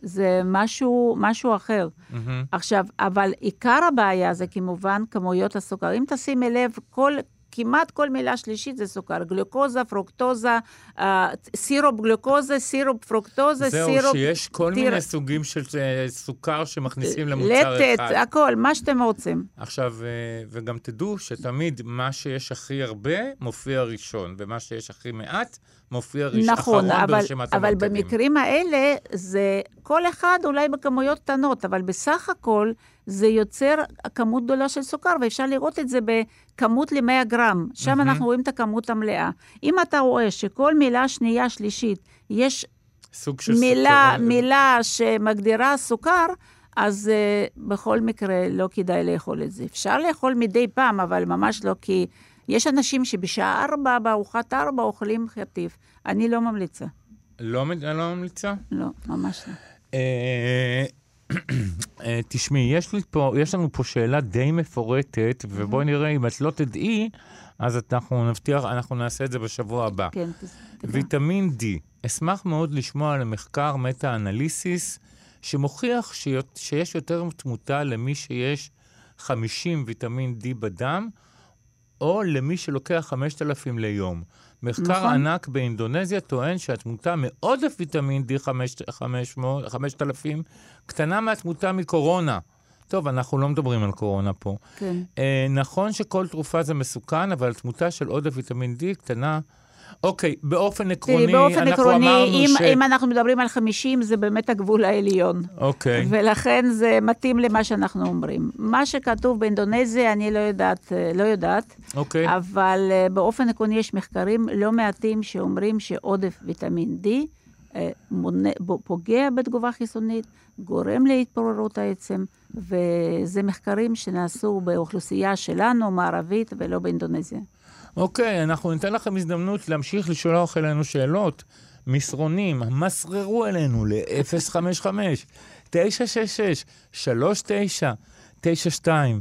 זה משהו, משהו אחר. מהמם. עכשיו, אבל עיקר הבעיה זה כמובן כמויות הסוכר. אם תשימי לב, כל כמעט כל מילה שלישית זה סוכר. גלוקוזה, פרוקטוזה, אה, סירופ גלוקוזה, סירופ פרוקטוזה, זהו, סירופ... שיש כל תיר- מיני סוגים של אה, סוכר שמכניסים למוצר לטת, אחד. הכל, מה שאתם רוצים. עכשיו, אה, וגם תדעו שתמיד מה שיש הכי הרבה מופיע ראשון, ומה שיש הכי מעט מופיע ראש, נכון, אחרון אבל, ברשימת אבל המרכיבים. במקרים האלה, זה כל אחד אולי בכמויות קטנות, אבל בסך הכל זה יוצר כמות גדולה של סוכר, ואפשר לראות את זה בכמות ל-100 גרם. שם מהמם. אנחנו רואים את הכמות המלאה. אם אתה רואה שכל מילה שנייה, שלישית, יש סוג של מילה, סוכר. מילה שמגדירה סוכר, אז uh, בכל מקרה לא כדאי לאכול את זה. אפשר לאכול מדי פעם, אבל ממש לא, כי יש אנשים שבשעה ארבע, בארוחת ארבע, אוכלים חטיף. אני לא ממליצה. לא, לא ממליצה? לא, ממש לא. אה, אה, תשמעי, יש, לי פה, יש לנו פה שאלה די מפורטת, ובואי נראה, אם את לא תדעי, אז אנחנו נבטיח, אנחנו נעשה את זה בשבוע הבא. כן, תודה. ויטמין D, אשמח מאוד לשמוע על מחקר מטה-אנליסיס שמוכיח שיש יותר תמותה למי שיש 50 ויטמין D בדם, או למי שלוקח 5,000 ליום. מחקר נכון. ענק באינדונזיה טוען שהתמותה מעודף ויטמין D 500, 5,000 קטנה מהתמותה מקורונה. טוב, אנחנו לא מדברים על קורונה פה. כן. אה, נכון שכל תרופה זה מסוכן, אבל התמותה של עודף ויטמין D קטנה. אוקיי, באופן עקרוני, תראי, באופן אנחנו עקרוני, אמרנו אם, ש... אם אנחנו מדברים על 50, זה באמת הגבול העליון. אוקיי. ולכן זה מתאים למה שאנחנו אומרים. מה שכתוב באינדונזיה, אני לא יודעת, אה, לא יודעת, אוקיי. אבל אה, באופן עקרוני יש מחקרים לא מעטים שאומרים שעודף ויטמין D אה, מונה, פוגע בתגובה חיסונית, גורם להתפוררות העצם, וזה מחקרים שנעשו באוכלוסייה שלנו, מערבית, ולא באינדונזיה. אוקיי, אנחנו ניתן לכם הזדמנות להמשיך לשלוח אלינו שאלות, מסרונים, מסררו אלינו ל-055 966 3992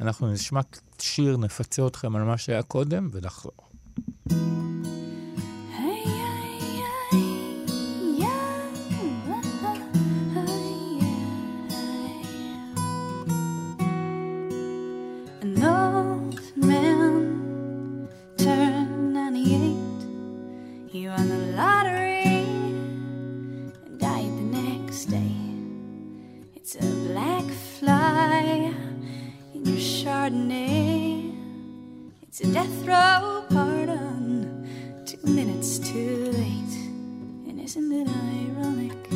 אנחנו נשמע שיר, נפצה אתכם על מה שהיה קודם ונחזור. He won the lottery and died the next day. It's a black fly in your Chardonnay. It's a death row pardon, two minutes too late. And isn't it ironic?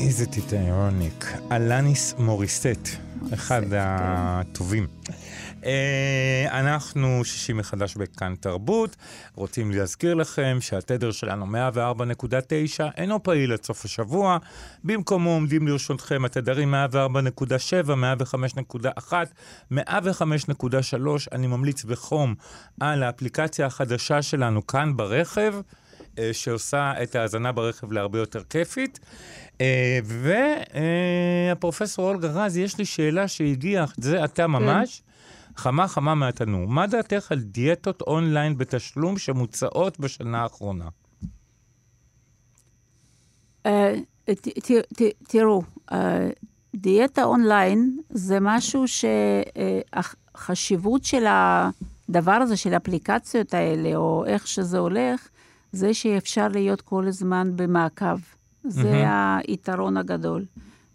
איזה טיט אירוניק. אלניס מוריסט, אחד הטובים. אה, אנחנו שישי מחדש בכאן תרבות, רוצים להזכיר לכם שהתדר שלנו 104.9 אינו פעיל עד סוף השבוע, במקומו עומדים לרשותכם התדרים 104.7, 105.1, 105.3, אני ממליץ בחום על האפליקציה החדשה שלנו כאן ברכב. אה, שעושה את ההאזנה ברכב להרבה יותר כיפית. והפרופסור אולגה רז, יש לי שאלה שהגיעה, זה אתה ממש, חמה חמה מהתנור. מה דעתך על דיאטות אונליין בתשלום שמוצעות בשנה האחרונה? אה, תראו, אה, דיאטה אונליין זה משהו שהחשיבות של הדבר הזה, של האפליקציות האלה, או איך שזה הולך, זה שאפשר להיות כל הזמן במעקב. זה היתרון הגדול.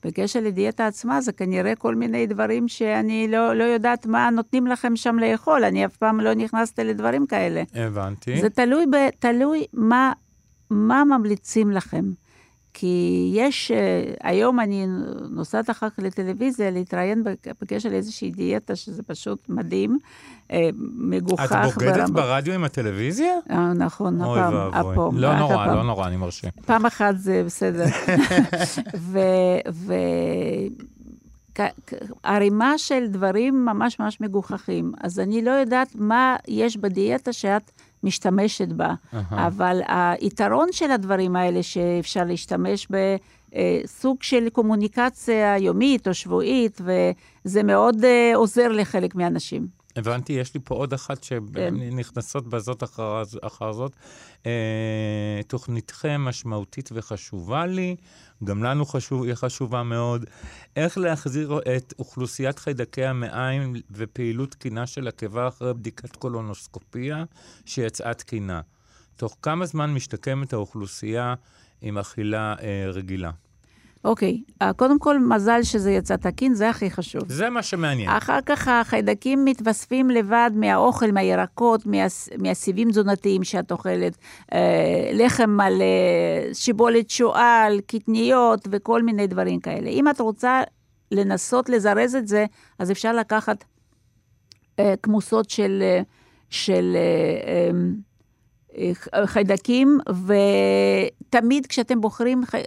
בקשר לדיאטה עצמה, זה כנראה כל מיני דברים שאני לא, לא יודעת מה נותנים לכם שם לאכול. אני אף פעם לא נכנסתי לדברים כאלה. הבנתי. זה תלוי, ב, תלוי מה, מה ממליצים לכם. כי יש, אה, היום אני נוסעת אחר כך לטלוויזיה להתראיין בק- בקשר לאיזושהי דיאטה, שזה פשוט מדהים, אה, מגוחך. את בוגדת ברמה- ברדיו עם הטלוויזיה? אה, נכון, אוי הפעם, ואבוי. הפעם. לא נורא, הפעם. לא נורא, אני מרשה. פעם אחת זה בסדר. ו... ו... ערימה של דברים ממש ממש מגוחכים. אז אני לא יודעת מה יש בדיאטה שאת משתמשת בה, אהה. אבל היתרון של הדברים האלה שאפשר להשתמש בסוג של קומוניקציה יומית או שבועית, וזה מאוד אה, עוזר לחלק מהאנשים. הבנתי, יש לי פה עוד אחת כן. שנכנסות בזאת אחר, אחר זאת. אה, תוכניתכם משמעותית וחשובה לי, גם לנו חשוב, היא חשובה מאוד. איך להחזיר את אוכלוסיית חיידקי המעיים ופעילות תקינה של הקיבה אחרי בדיקת קולונוסקופיה שיצאה תקינה. תוך כמה זמן משתקמת האוכלוסייה עם אכילה אה, רגילה? אוקיי, אה, קודם כל, מזל שזה יצא תקין, זה הכי חשוב. זה מה שמעניין. אחר כך החיידקים מתווספים לבד מהאוכל, מהירקות, מהס, מהסיבים תזונתיים שאת אוכלת, אה, לחם מלא, שיבולת שועל, קטניות וכל מיני דברים כאלה. אם את רוצה לנסות לזרז את זה, אז אפשר לקחת אה, כמוסות של, אה, של אה, אה, חיידקים, ותמיד כשאתם בוחרים, אה,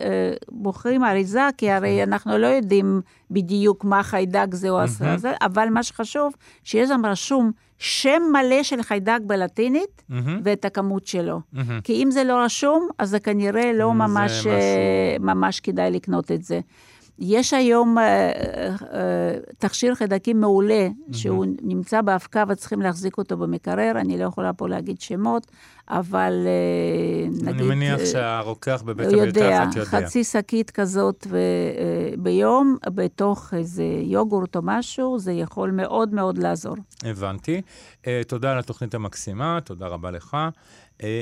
בוחרים אריזה, כי הרי אנחנו לא יודעים בדיוק מה חיידק זה או הזה, אבל מה שחשוב, שיש שם רשום שם מלא של חיידק בלטינית, מהמם. ואת הכמות שלו. מהמם. כי אם זה לא רשום, אז זה כנראה לא זה ממש, משהו- אה, ממש כדאי לקנות את זה. יש היום אה, אה, אה, תכשיר חיידקים מעולה, שהוא נמצא באבקה וצריכים להחזיק אותו במקרר, אני לא יכולה פה להגיד שמות, אבל אה, נגיד... אני מניח אה, שהרוקח בבית הוא יודע, המרקחת יודע. חצי שקית כזאת ו, אה, ביום, בתוך איזה יוגורט או משהו, זה יכול מאוד מאוד לעזור. הבנתי. תודה על התוכנית המקסימה, תודה רבה לך.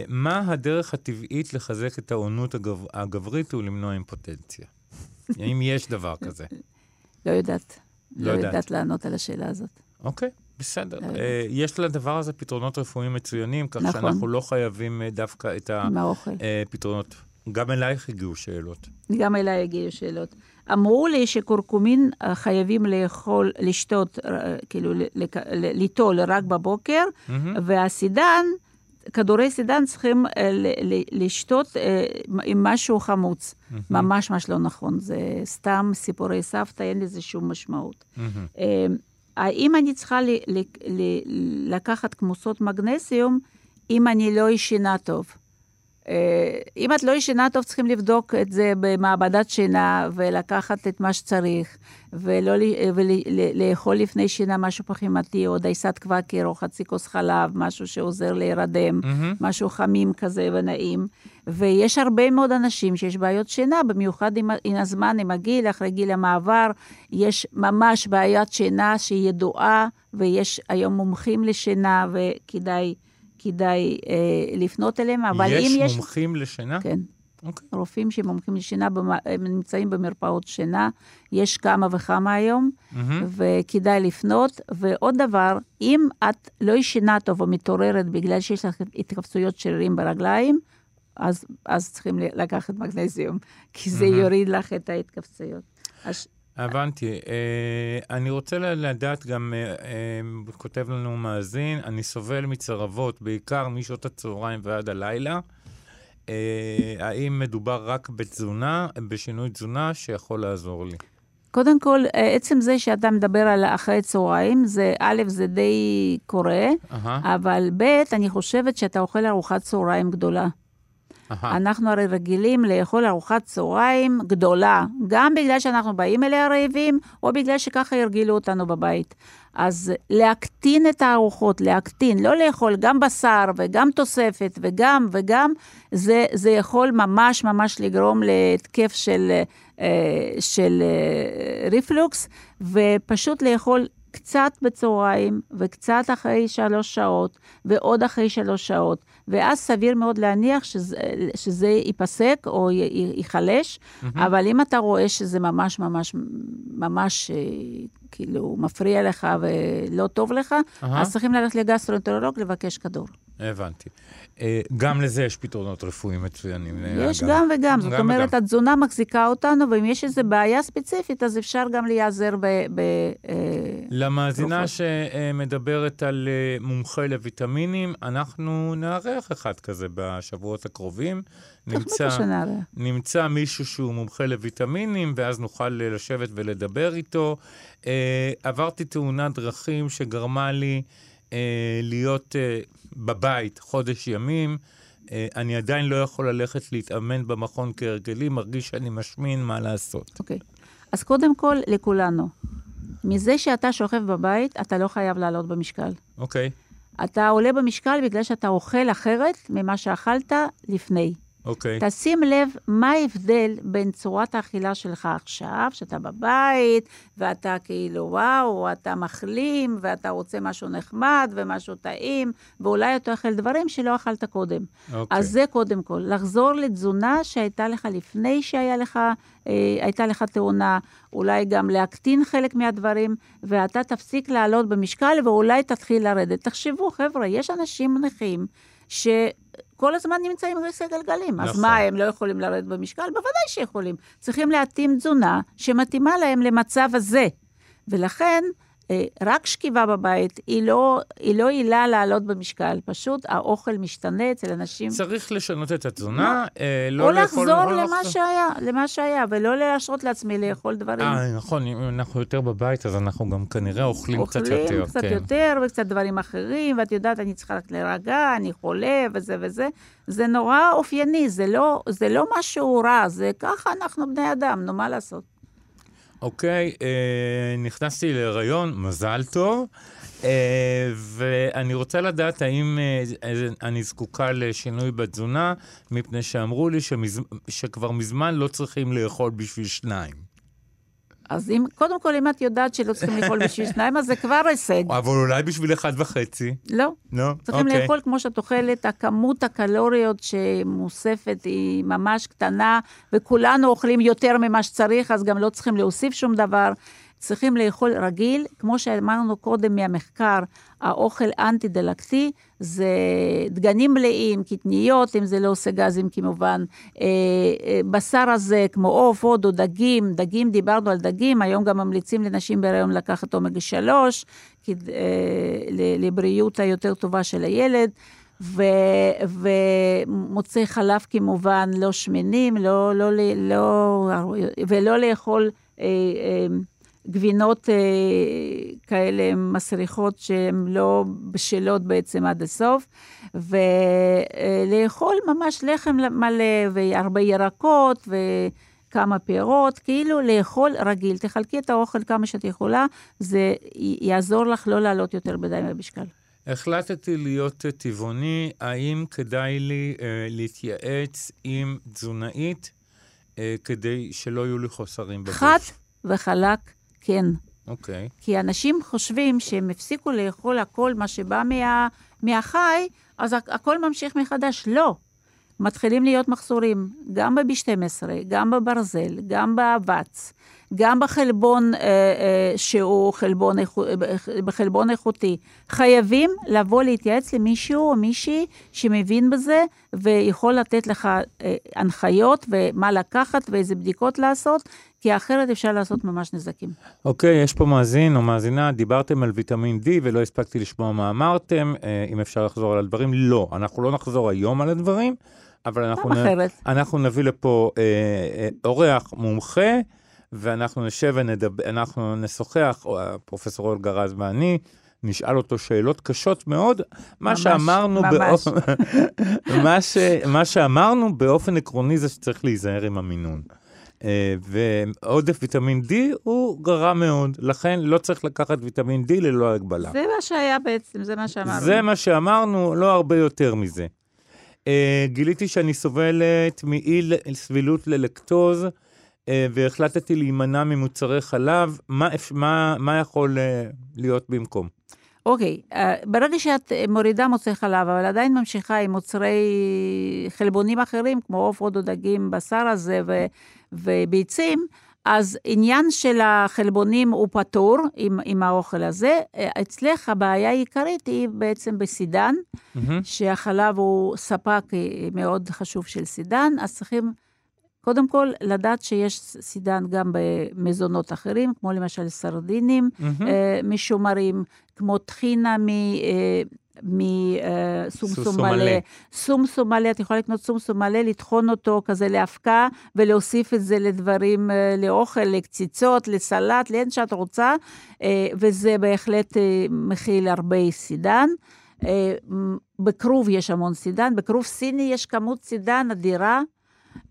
מה הדרך הטבעית לחזק את העונות הגב... הגברית ולמנוע אימפוטנציה? האם יש דבר כזה? לא יודעת. לא לא יודעת. יודעת לענות על השאלה הזאת. אוקיי, בסדר. לא Uh, יודעת. יש לדבר הזה פתרונות רפואיים מצוינים, כך נכון. שאנחנו לא חייבים uh, דווקא את. הפתרונות. גם אלייך הגיעו שאלות. גם אליי הגיעו שאלות. אמרו לי שקורקומין אה, חייבים לאכול, לשתות, אה, כאילו, ליטול רק בבוקר, והסידן, כדורי סידן צריכים אה, לשתות אה, עם משהו חמוץ. ממש ממש לא נכון, זה סתם סיפורי סבתא, אין לזה שום משמעות. אה, האם אני צריכה ל- ל- ל- לקחת כמוסות מגנסיום אם אני לא ישנה טוב? אה, אם את לא ישנה טוב, צריכים לבדוק את זה במעבדת שינה ולקחת את מה שצריך, ולא ל- ול- ל- לאכול לפני שינה משהו פחימתי, או דייסת קוואקר, או חצי כוס חלב, משהו שעוזר להירדם. משהו חמים כזה ונעים. ויש הרבה מאוד אנשים שיש בעיות שינה, במיוחד עם, עם הזמן, עם הגיל, אחרי גיל המעבר, יש ממש בעיית שינה שהיא ידועה, ויש היום מומחים לשינה, וכדאי כדאי אה, לפנות אליהם, אבל יש אם יש... מומחים לשינה? כן. אוקיי. רופאים שמומחים לשינה, הם נמצאים במרפאות שינה, יש כמה וכמה היום, מהמם. וכדאי לפנות. ועוד דבר, אם את לא ישנה טוב או מתעוררת בגלל שיש לך התכווצויות שרירים ברגליים, אז, אז צריכים לקחת מגנזיום, כי זה מהמם. יוריד לך את ההתכווצויות. אז, הבנתי. אה, אני רוצה לדעת גם, אה, אה, כותב לנו מאזין, אני סובל מצרבות, בעיקר משעות הצהריים ועד הלילה. אה, האם מדובר רק בתזונה, בשינוי תזונה שיכול לעזור לי? קודם כל, עצם זה שאתה מדבר על אחרי צהריים, זה א', זה די קורה, אהה, אבל ב', אני חושבת שאתה אוכל ארוחת צהריים גדולה. אהה. אנחנו הרי רגילים לאכול ארוחת צהריים גדולה, גם בגלל שאנחנו באים אליה רעבים, או בגלל שככה הרגילו אותנו בבית. אז להקטין את הארוחות, להקטין, לא לאכול גם בשר וגם תוספת וגם וגם, זה, זה יכול ממש ממש לגרום להתקף של, אה, של אה, ריפלוקס, ופשוט לאכול קצת בצהריים וקצת אחרי שלוש שעות ועוד אחרי שלוש שעות, ואז סביר מאוד להניח שזה, שזה ייפסק או ייחלש, אבל אם אתה רואה שזה ממש ממש ממש אה, כאילו מפריע לך ולא טוב לך, אהה. אז צריכים ללכת לגסטרואנטרולוג לבקש כדור. הבנתי. אה, גם לזה יש פתרונות רפואיים מצוינים. אה, יש אגב. גם וגם, זאת גם אומרת, וגם. התזונה מחזיקה אותנו, ואם יש איזו בעיה ספציפית, אז אפשר גם להיעזר ב... ב אה, למאזינה. שמדברת על מומחה לויטמינים, אנחנו נארח אחד כזה בשבועות הקרובים. נמצא. נמצא מישהו שהוא מומחה לויטמינים, ואז נוכל לשבת ולדבר איתו. עברתי תאונת דרכים שגרמה לי להיות בבית חודש ימים. אה, אני עדיין לא יכול ללכת להתאמן במכון כהרגלי, מרגיש שאני משמין, מה לעשות? אוקיי. אז קודם כל, לכולנו, מזה שאתה שוכב בבית, אתה לא חייב לעלות במשקל. אוקיי, אתה עולה במשקל בגלל שאתה אוכל אחרת ממה שאכלת לפני. אוקיי. תשים לב מה ההבדל בין צורת האכילה שלך עכשיו, שאתה בבית, ואתה כאילו, וואו, אתה מחלים, ואתה רוצה משהו נחמד ומשהו טעים, ואולי אתה אוכל דברים שלא אכלת קודם. אוקיי. אז זה קודם כל, לחזור לתזונה שהייתה לך לפני שהייתה לך, אה, הייתה לך תאונה, אולי גם להקטין חלק מהדברים, ואתה תפסיק לעלות במשקל ואולי תתחיל לרדת. תחשבו, חבר'ה, יש אנשים נכים שכל הזמן נמצאים כיסא גלגלים. אז נכון. מה, הם לא יכולים לרדת במשקל? בוודאי שיכולים. צריכים להתאים תזונה שמתאימה להם למצב הזה. ולכן, רק שכיבה בבית היא לא, היא לא עילה לעלות במשקל, פשוט האוכל משתנה אצל אנשים. צריך לשנות את התזונה, אה, לא או לאכול... לחזור לא למה לחזור- שהיה, למה שהיה, ולא להרשות לעצמי לאכול דברים. אה, נכון, אם אנחנו יותר בבית, אז אנחנו גם כנראה אוכלים קצת יותר. אוכלים קצת כן. יותר וקצת דברים אחרים, ואת יודעת, אני צריכה רק להירגע, אני חולה וזה וזה. זה נורא אופייני, זה לא, זה לא משהו רע, זה ככה אנחנו בני אדם, נו, מה לעשות? אוקיי, אה, נכנסתי להיריון, מזל טוב, אה, ואני רוצה לדעת האם אה, אני זקוקה לשינוי בתזונה, מפני שאמרו לי שמז... שכבר מזמן לא צריכים לאכול בשביל שניים. אז אם, קודם כל, אם את יודעת שלא צריכים לאכול בשביל שניים, אז זה כבר הישג. אבל אולי בשביל אחד וחצי. לא. לא? צריכים אוקיי. לאכול כמו שאת אוכלת, הכמות הקלוריות שמוספת היא ממש קטנה, וכולנו אוכלים יותר ממה שצריך, אז גם לא צריכים להוסיף שום דבר. צריכים לאכול רגיל, כמו שאמרנו קודם מהמחקר, האוכל אנטי-דלקתי זה דגנים מלאים, קטניות, אם זה לא עושה גזים כמובן, אה, אה, בשר הזה, כמו עוף, הודו, דגים, דגים, דיברנו על דגים, היום גם ממליצים לנשים בהיריון לקחת אומגה 3, כי, אה, לבריאות היותר טובה של הילד. ו, ומוצאי חלב כמובן לא שמנים, לא, לא, לא, ולא לאכול אה, אה, גבינות אה, כאלה מסריחות שהן לא בשלות בעצם עד הסוף, ולאכול ממש לחם מלא והרבה ירקות וכמה פירות, כאילו לאכול רגיל. תחלקי את האוכל כמה שאת יכולה, זה יעזור לך לא לעלות יותר מדי במשקל. החלטתי להיות טבעוני, האם כדאי לי אה, להתייעץ עם תזונאית אה, כדי שלא יהיו לי חוסרים בגוף? חד וחלק, כן. אוקיי. כי אנשים חושבים שהם הפסיקו לאכול הכל מה שבא מה, מהחי, אז הכ- הכל ממשיך מחדש. לא. מתחילים להיות מחסורים, גם ב-B12, גם בברזל, גם באבץ, גם בחלבון אה, אה, שהוא חלבון, איכו- בחלבון איכותי. חייבים לבוא להתייעץ למישהו או מישהי שמבין בזה ויכול לתת לך אה, הנחיות ומה לקחת ואיזה בדיקות לעשות, כי אחרת אפשר לעשות ממש נזקים. אוקיי, יש פה מאזין או מאזינה, דיברתם על ויטמין D ולא הספקתי לשמוע מה אמרתם, אה, אם אפשר לחזור על הדברים. לא, אנחנו לא נחזור היום על הדברים, אבל אנחנו, אחרת. אנחנו נביא לפה אה, אה, אורח מומחה, ואנחנו נשב ונדבר, אנחנו נשוחח, או פרופסור אולגה רז ואני, נשאל אותו שאלות קשות מאוד. מה ממש, שאמרנו ממש. באופן... מה, ש... מה שאמרנו באופן עקרוני זה שצריך להיזהר עם המינון. אה, ועודף ויטמין D הוא גרע מאוד, לכן לא צריך לקחת ויטמין D ללא הגבלה. זה מה שהיה בעצם, זה מה שאמרנו. זה מה שאמרנו, לא הרבה יותר מזה. Uh, גיליתי שאני סובלת מאי סבילות ללקטוז, uh, והחלטתי להימנע ממוצרי חלב. מה, מה, מה יכול להיות במקום? אוקיי, אה, ברגע שאת מורידה מוצרי חלב, אבל עדיין ממשיכה עם מוצרי חלבונים אחרים, כמו עופות או דגים, בשר הזה ו- וביצים, אז עניין של החלבונים הוא פטור עם, עם האוכל הזה. אה, אצלך הבעיה העיקרית היא בעצם בסידן, שהחלב הוא ספק אה, מאוד חשוב של סידן, אז צריכים קודם כל לדעת שיש סידן גם במזונות אחרים, כמו למשל סרדינים אה, משומרים, כמו טחינה מ... אה, מסומסום סומסום מלא. סומסום מלא, את יכולה לקנות סומסום מלא, לטחון אותו כזה להפקה, ולהוסיף את זה לדברים, אה, לאוכל, לקציצות, לסלט, לאן שאת רוצה, אה, וזה בהחלט אה, מכיל הרבה סידן. אה, בכרוב יש המון סידן, בכרוב סיני יש כמות סידן אדירה.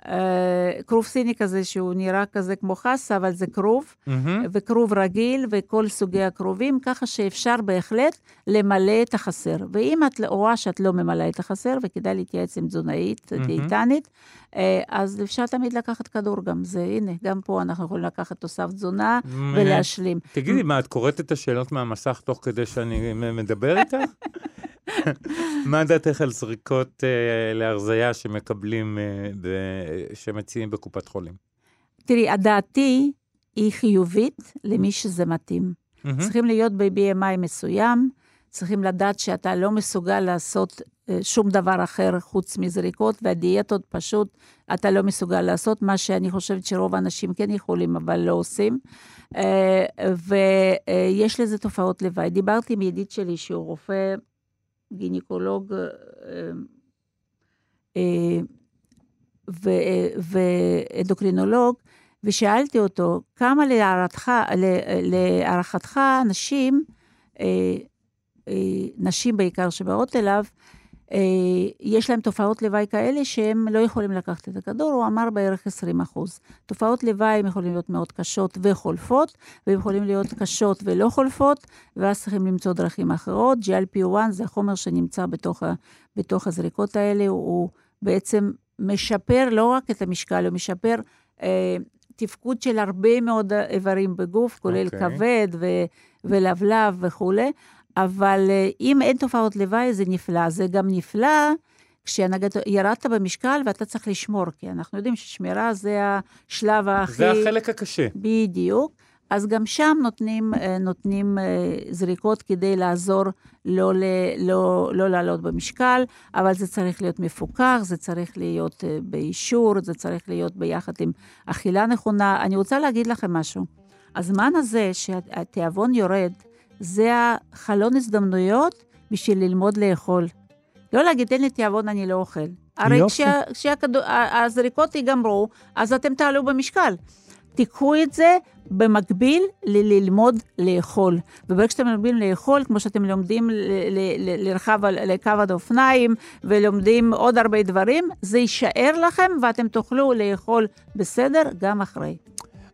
אה, כרוב סיני כזה שהוא נראה כזה כמו חסה, אבל זה כרוב, וכרוב רגיל וכל סוגי הכרובים, ככה שאפשר בהחלט למלא את החסר. ואם את רואה שאת לא ממלאה את החסר, וכדאי להתייעץ עם תזונאית, דיאטנית, אה, אז אפשר תמיד לקחת כדור גם. זה, הנה, גם פה אנחנו יכולים לקחת תוסף תזונה ולהשלים. תגידי, מה, את קוראת את השאלות מהמסך תוך כדי שאני מדבר איתך? מה דעתך על זריקות אה, להרזייה שמקבלים, אה, שמציעים בקופת חולים? תראי, הדעתי היא חיובית למי שזה מתאים. צריכים להיות ב-BMI מסוים, צריכים לדעת שאתה לא מסוגל לעשות אה, שום דבר אחר חוץ מזריקות, והדיאטות פשוט אתה לא מסוגל לעשות, מה שאני חושבת שרוב האנשים כן יכולים, אבל לא עושים. אה, ויש לזה תופעות לוואי. דיברתי עם ידיד שלי שהוא רופא גינקולוג אה, ואנדוקרינולוג, ושאלתי אותו, כמה להערתך, להערכתך נשים, אה, אה, נשים בעיקר שבאות אליו, אה, יש להם תופעות לוואי כאלה שהם לא יכולים לקחת את הכדור, הוא אמר בערך 20 אחוז. תופעות לוואי הם יכולים להיות מאוד קשות וחולפות, והם יכולים להיות קשות ולא חולפות, ואז צריכים למצוא דרכים אחרות. GLP-1 זה החומר שנמצא בתוך, בתוך הזריקות האלה, הוא בעצם משפר לא רק את המשקל, הוא משפר אה, תפקוד של הרבה מאוד איברים בגוף, כולל אוקיי. okay. כבד ו- ולבלב וכולי, אבל אה, אם אין תופעות לוואי זה נפלא. זה גם נפלא כשנגיד ירדת במשקל ואתה צריך לשמור, כי אנחנו יודעים ששמירה זה השלב הכי... זה החלק הקשה. בדיוק. אז גם שם נותנים, אה, נותנים אה, זריקות כדי לעזור לא, ל, לא, לא לעלות במשקל, אבל זה צריך להיות מפוקח, זה צריך להיות אה, באישור, זה צריך להיות ביחד עם אכילה נכונה. אני רוצה להגיד לכם משהו. הזמן הזה שהתיאבון יורד, זה החלון הזדמנויות בשביל ללמוד לאכול. לא להגיד, אין לי תיאבון, אני לא אוכל. הרי יופי. כשה- כשהזריקות ייגמרו, אז אתם תעלו במשקל. תיקחו את זה במקביל לללמוד לאכול. וברגע שאתם לומדים לאכול, כמו שאתם לומדים ל- ל- ל- לרכב על- עד אופניים, ולומדים עוד הרבה דברים, זה יישאר לכם ואתם תוכלו לאכול בסדר גם אחרי.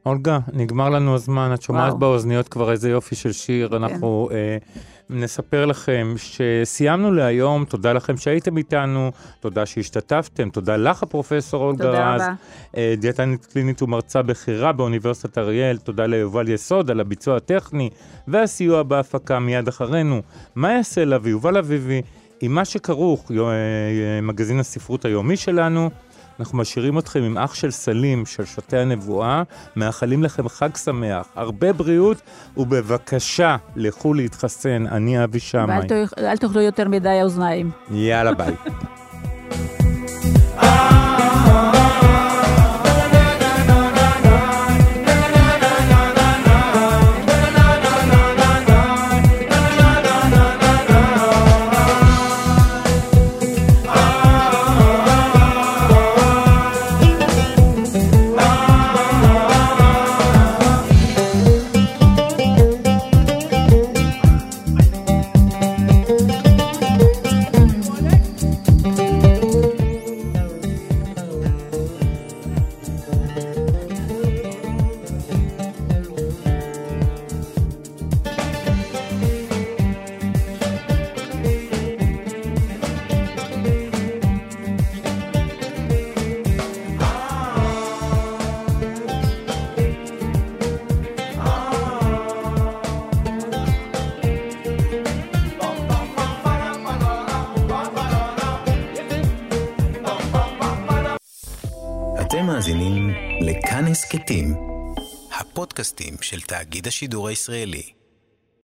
אולגה, נגמר לנו הזמן, את שומעת וואו. כן. באוזניות כבר איזה יופי של שיר. אנחנו אה, נספר לכם שסיימנו להיום, תודה לכם שהייתם איתנו, תודה שהשתתפתם, תודה לך, הפרופסור אולגה תודה רז. רבה. אה, דיאטנית קלינית ומרצה בכירה באוניברסיטת אריאל, תודה ליובל יסוד על הביצוע הטכני והסיוע בהפקה מיד אחרינו. מה יעשה לה ויובל אביבי עם מה שכרוך, אה, אה, מגזין הספרות היומי שלנו. אנחנו משאירים אתכם עם אח של סלים, של שותי הנבואה, מאחלים לכם חג שמח, הרבה בריאות, ובבקשה, לכו להתחסן, אני אבי שמאי. ואל תאכ- אל תאכלו יותר מדי אוזניים. יאללה ביי. השידור הישראלי.